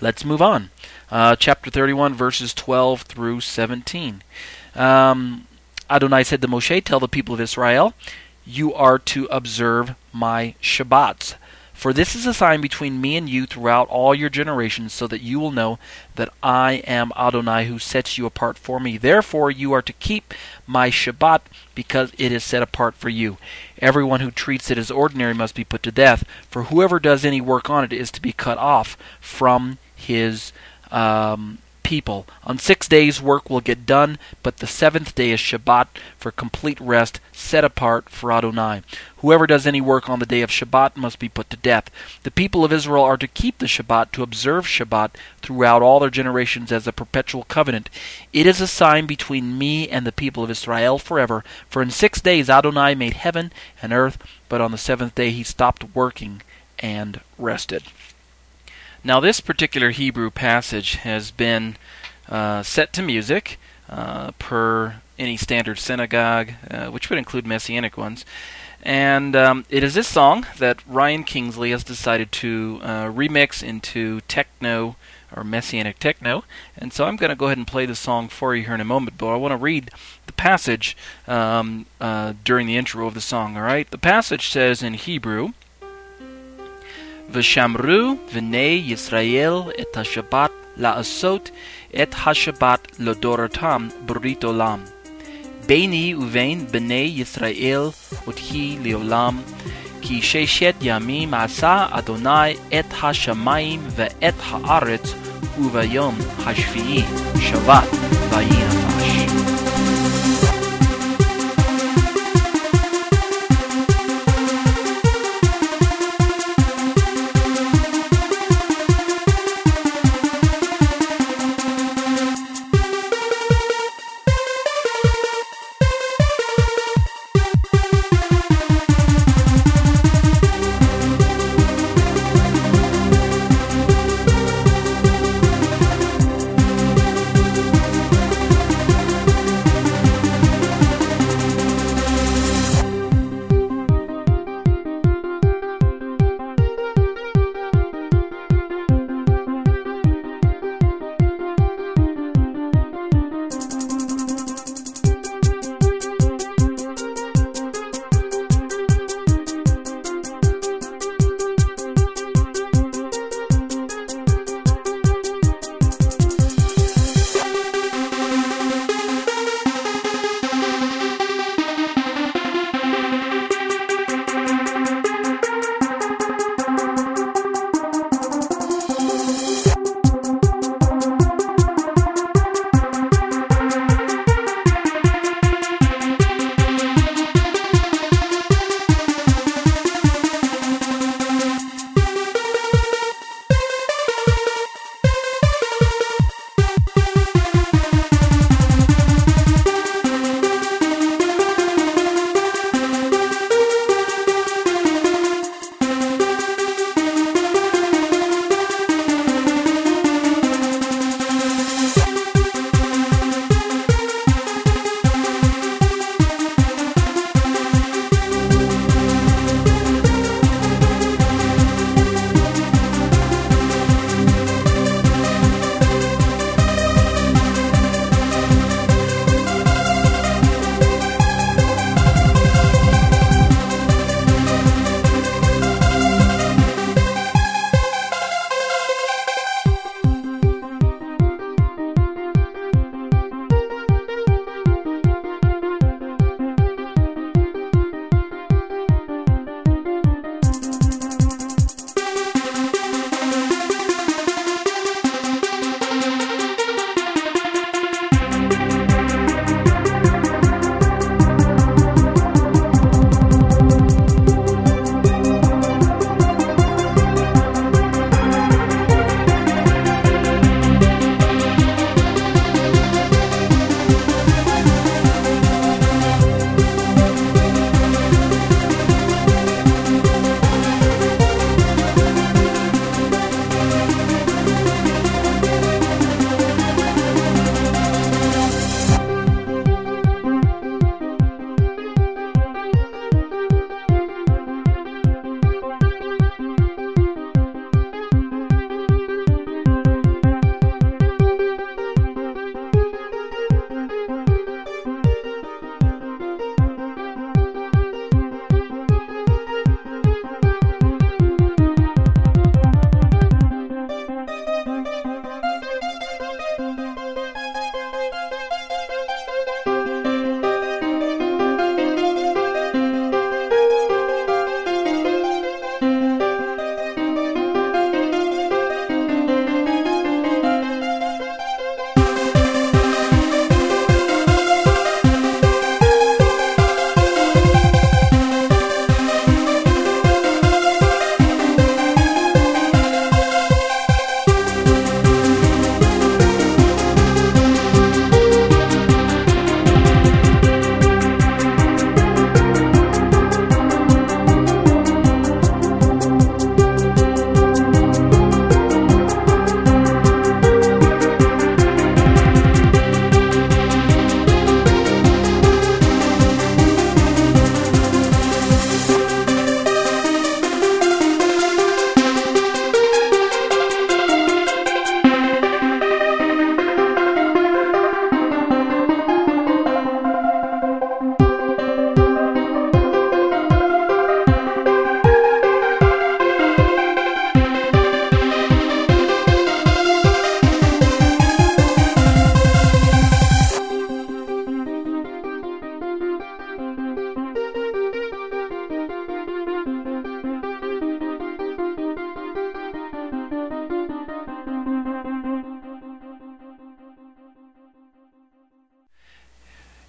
Let's move on. Uh, chapter 31, verses 12 through 17. Um, Adonai said to Moshe, Tell the people of Israel, you are to observe my Shabbats. For this is a sign between me and you throughout all your generations, so that you will know that I am Adonai who sets you apart for me. Therefore, you are to keep my Shabbat, because it is set apart for you. Everyone who treats it as ordinary must be put to death, for whoever does any work on it is to be cut off from his um, people. On six days work will get done, but the seventh day is Shabbat for complete rest, set apart for Adonai. Whoever does any work on the day of Shabbat must be put to death. The people of Israel are to keep the Shabbat, to observe Shabbat throughout all their generations as a perpetual covenant. It is a sign between me and the people of Israel forever. For in six days Adonai made heaven and earth, but on the seventh day he stopped working and rested. Now, this particular Hebrew passage has been uh, set to music uh, per any standard synagogue, uh, which would include messianic ones. And um, it is this song that Ryan Kingsley has decided to uh, remix into techno or messianic techno. And so I'm going to go ahead and play the song for you here in a moment, but I want to read the passage um, uh, during the intro of the song, all right? The passage says in Hebrew, ושמרו בני ישראל את השבת לעשות את השבת לדורתם ברית עולם. ביני ובין בני ישראל אותי לעולם, כי ששת ימים עשה אדוני את השמיים ואת הארץ, וביום השביעי שבת ויהי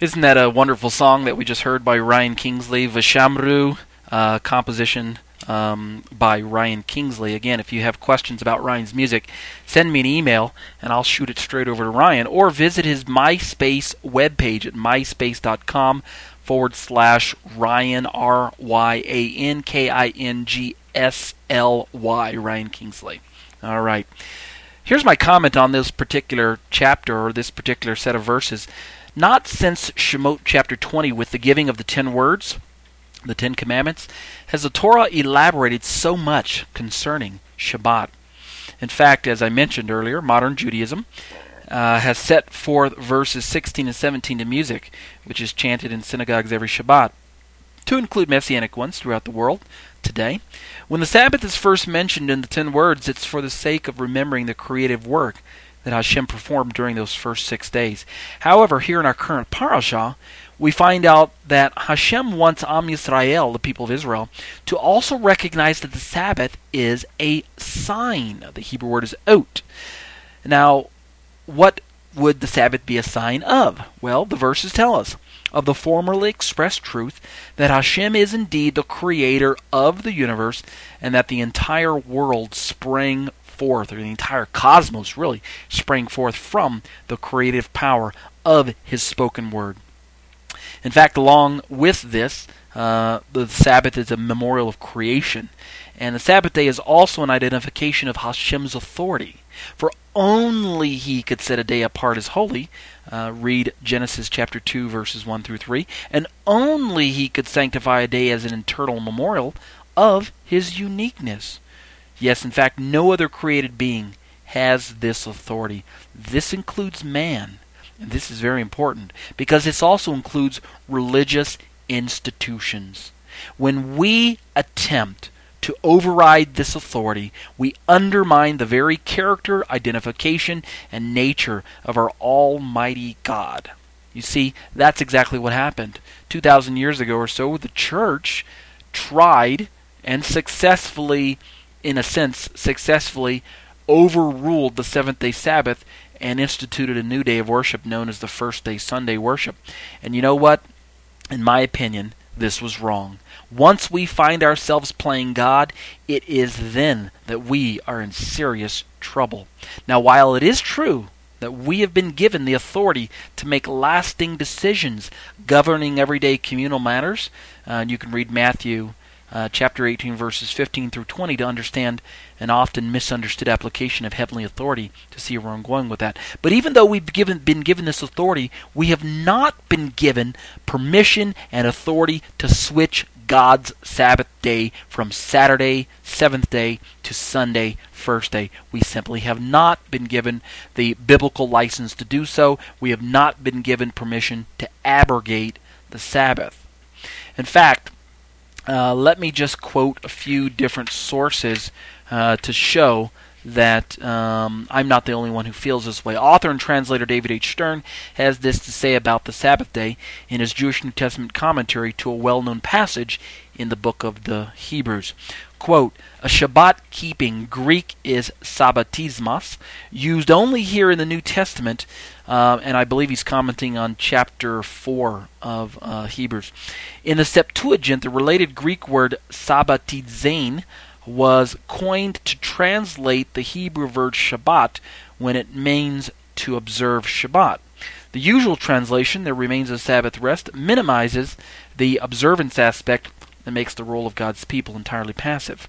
Isn't that a wonderful song that we just heard by Ryan Kingsley, Vashamru, uh, composition um, by Ryan Kingsley. Again, if you have questions about Ryan's music, send me an email and I'll shoot it straight over to Ryan, or visit his MySpace webpage at myspace.com forward slash Ryan, R Y A N K I N G S L Y, Ryan Kingsley. All right. Here's my comment on this particular chapter or this particular set of verses. Not since Shemot chapter 20 with the giving of the ten words, the Ten Commandments, has the Torah elaborated so much concerning Shabbat. In fact, as I mentioned earlier, modern Judaism uh, has set forth verses 16 and 17 to music, which is chanted in synagogues every Shabbat, to include messianic ones throughout the world today. When the Sabbath is first mentioned in the ten words, it's for the sake of remembering the creative work that Hashem performed during those first six days. However, here in our current parasha, we find out that Hashem wants Am Yisrael, the people of Israel, to also recognize that the Sabbath is a sign. The Hebrew word is ot. Now, what would the Sabbath be a sign of? Well, the verses tell us of the formerly expressed truth that Hashem is indeed the creator of the universe and that the entire world sprang forth, or the entire cosmos really sprang forth from the creative power of His spoken word. In fact, along with this, uh, the Sabbath is a memorial of creation, and the Sabbath day is also an identification of Hashem's authority. For only He could set a day apart as holy. Uh, read Genesis chapter 2, verses 1 through 3. And only He could sanctify a day as an eternal memorial of His uniqueness. Yes, in fact, no other created being has this authority. This includes man. And this is very important because this also includes religious institutions. When we attempt to override this authority, we undermine the very character, identification, and nature of our Almighty God. You see, that's exactly what happened. 2,000 years ago or so, the church tried and successfully in a sense, successfully overruled the seventh day Sabbath and instituted a new day of worship known as the first day Sunday worship. And you know what? In my opinion, this was wrong. Once we find ourselves playing God, it is then that we are in serious trouble. Now, while it is true that we have been given the authority to make lasting decisions governing everyday communal matters, uh, you can read Matthew uh, chapter 18, verses 15 through 20, to understand an often misunderstood application of heavenly authority to see where I'm going with that. But even though we've given, been given this authority, we have not been given permission and authority to switch God's Sabbath day from Saturday, seventh day, to Sunday, first day. We simply have not been given the biblical license to do so. We have not been given permission to abrogate the Sabbath. In fact, uh, let me just quote a few different sources uh, to show that um, I'm not the only one who feels this way. Author and translator David H. Stern has this to say about the Sabbath day in his Jewish New Testament commentary to a well known passage in the book of the Hebrews. Quote, a Shabbat keeping, Greek is sabbatismos, used only here in the New Testament, uh, and I believe he's commenting on chapter 4 of uh, Hebrews. In the Septuagint, the related Greek word sabbatizein was coined to translate the Hebrew word Shabbat when it means to observe Shabbat. The usual translation, there remains a Sabbath rest, minimizes the observance aspect that makes the role of God's people entirely passive.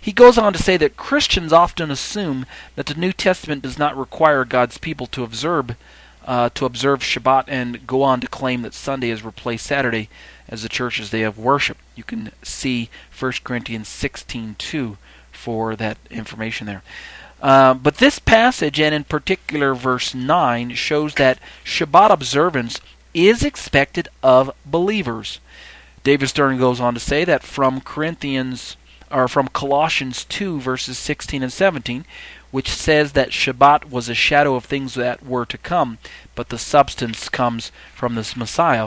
He goes on to say that Christians often assume that the New Testament does not require God's people to observe uh, to observe Shabbat and go on to claim that Sunday has replaced Saturday as the church's day of worship. You can see 1 Corinthians 16:2 for that information there. Uh, but this passage, and in particular verse 9, shows that Shabbat observance is expected of believers. David Stern goes on to say that from Corinthians or from Colossians 2 verses 16 and 17, which says that Shabbat was a shadow of things that were to come, but the substance comes from this Messiah.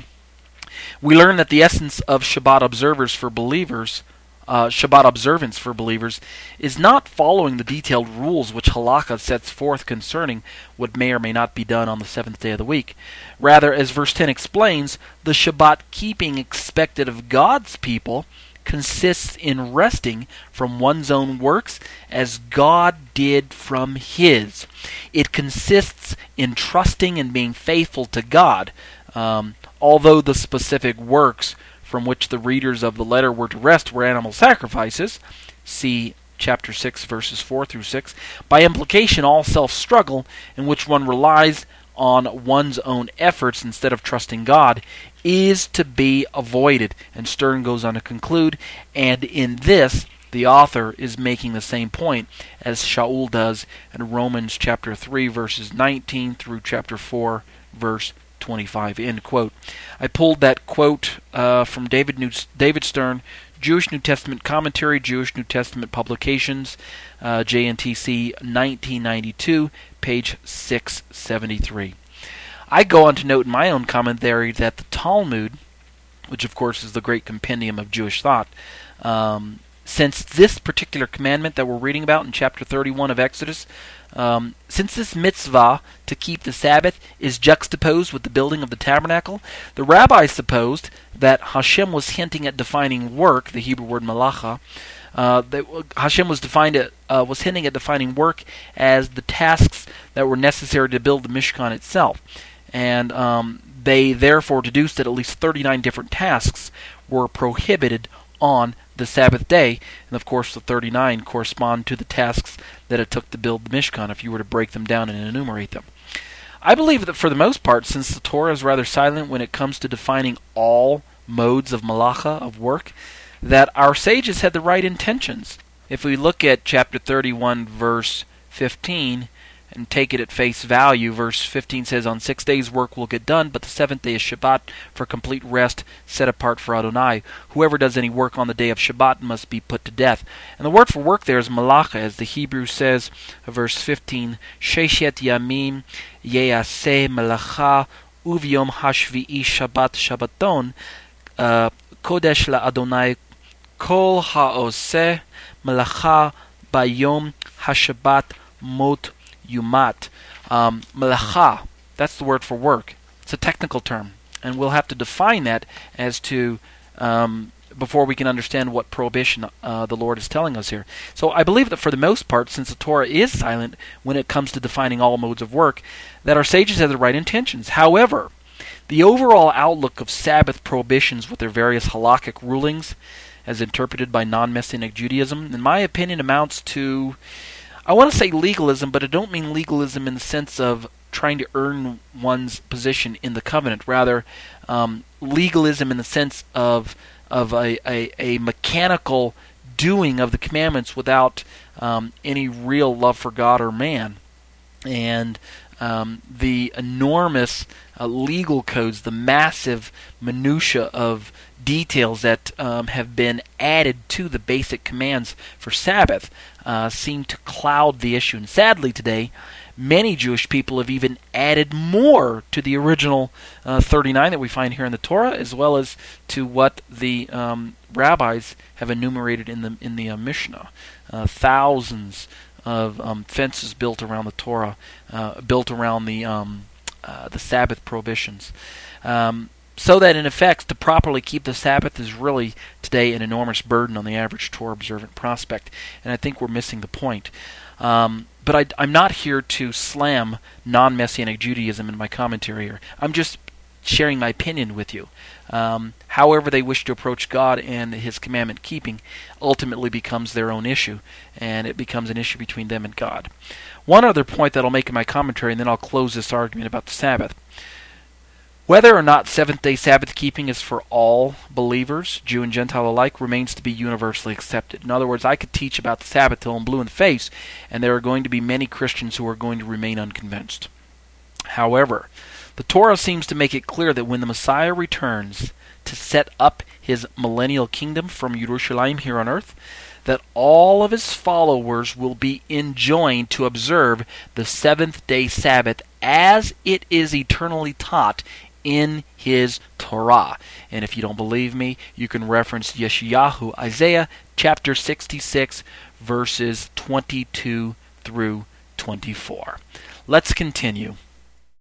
We learn that the essence of Shabbat observers for believers uh, Shabbat observance for believers is not following the detailed rules which halakha sets forth concerning what may or may not be done on the seventh day of the week. Rather, as verse 10 explains, the Shabbat keeping expected of God's people consists in resting from one's own works as God did from his. It consists in trusting and being faithful to God, um, although the specific works from which the readers of the letter were to rest were animal sacrifices. See chapter 6, verses 4 through 6. By implication, all self struggle in which one relies on one's own efforts instead of trusting God is to be avoided. And Stern goes on to conclude, and in this, the author is making the same point as Shaul does in Romans chapter 3 verses 19 through chapter 4 verse 25 end quote i pulled that quote uh, from david, New- david stern jewish new testament commentary jewish new testament publications uh, jntc 1992 page 673 i go on to note in my own commentary that the talmud which of course is the great compendium of jewish thought um, since this particular commandment that we're reading about in chapter 31 of exodus um, since this mitzvah to keep the Sabbath is juxtaposed with the building of the tabernacle, the rabbis supposed that Hashem was hinting at defining work, the Hebrew word malacha. Uh, that Hashem was defined at, uh, was hinting at defining work as the tasks that were necessary to build the Mishkan itself, and um, they therefore deduced that at least 39 different tasks were prohibited on the Sabbath day, and of course the 39 correspond to the tasks that it took to build the Mishkan if you were to break them down and enumerate them. I believe that for the most part, since the Torah is rather silent when it comes to defining all modes of malacha, of work, that our sages had the right intentions. If we look at chapter 31, verse 15, and take it at face value. Verse 15 says, On six days work will get done, but the seventh day is Shabbat for complete rest set apart for Adonai. Whoever does any work on the day of Shabbat must be put to death. And the word for work there is malacha, as the Hebrew says, verse 15, Sheshet yamim yeaseh malacha uviom hashvi'i Shabbat Shabbaton uh, kodesh la Adonai kol ha'oseh malacha bayom hashabat mot yumat. Um, melacha, that's the word for work. It's a technical term, and we'll have to define that as to um, before we can understand what prohibition uh, the Lord is telling us here. So I believe that for the most part, since the Torah is silent when it comes to defining all modes of work, that our sages have the right intentions. However, the overall outlook of Sabbath prohibitions with their various halakhic rulings, as interpreted by non Messianic Judaism, in my opinion, amounts to I want to say legalism, but I don't mean legalism in the sense of trying to earn one's position in the covenant. Rather, um, legalism in the sense of of a, a, a, mechanical doing of the commandments without um, any real love for God or man. And um, the enormous uh, legal codes, the massive minutia of details that um, have been added to the basic commands for Sabbath uh, seem to cloud the issue. And sadly, today, many Jewish people have even added more to the original uh, 39 that we find here in the Torah, as well as to what the um, rabbis have enumerated in the in the uh, Mishnah. Uh, thousands of um, fences built around the Torah, uh, built around the um, uh, the Sabbath prohibitions. Um, so that in effect, to properly keep the Sabbath is really today an enormous burden on the average Torah observant prospect, and I think we're missing the point. Um, but I, am not here to slam non Messianic Judaism in my commentary here. I'm just sharing my opinion with you. Um, however, they wish to approach God and His commandment keeping ultimately becomes their own issue, and it becomes an issue between them and God. One other point that I'll make in my commentary, and then I'll close this argument about the Sabbath. Whether or not seventh day Sabbath keeping is for all believers, Jew and Gentile alike, remains to be universally accepted. In other words, I could teach about the Sabbath till I'm blue in the face, and there are going to be many Christians who are going to remain unconvinced. However, the Torah seems to make it clear that when the Messiah returns to set up his millennial kingdom from Jerusalem here on earth, that all of his followers will be enjoined to observe the seventh day Sabbath as it is eternally taught in his Torah. And if you don't believe me, you can reference Yeshayahu, Isaiah chapter 66, verses 22 through 24. Let's continue.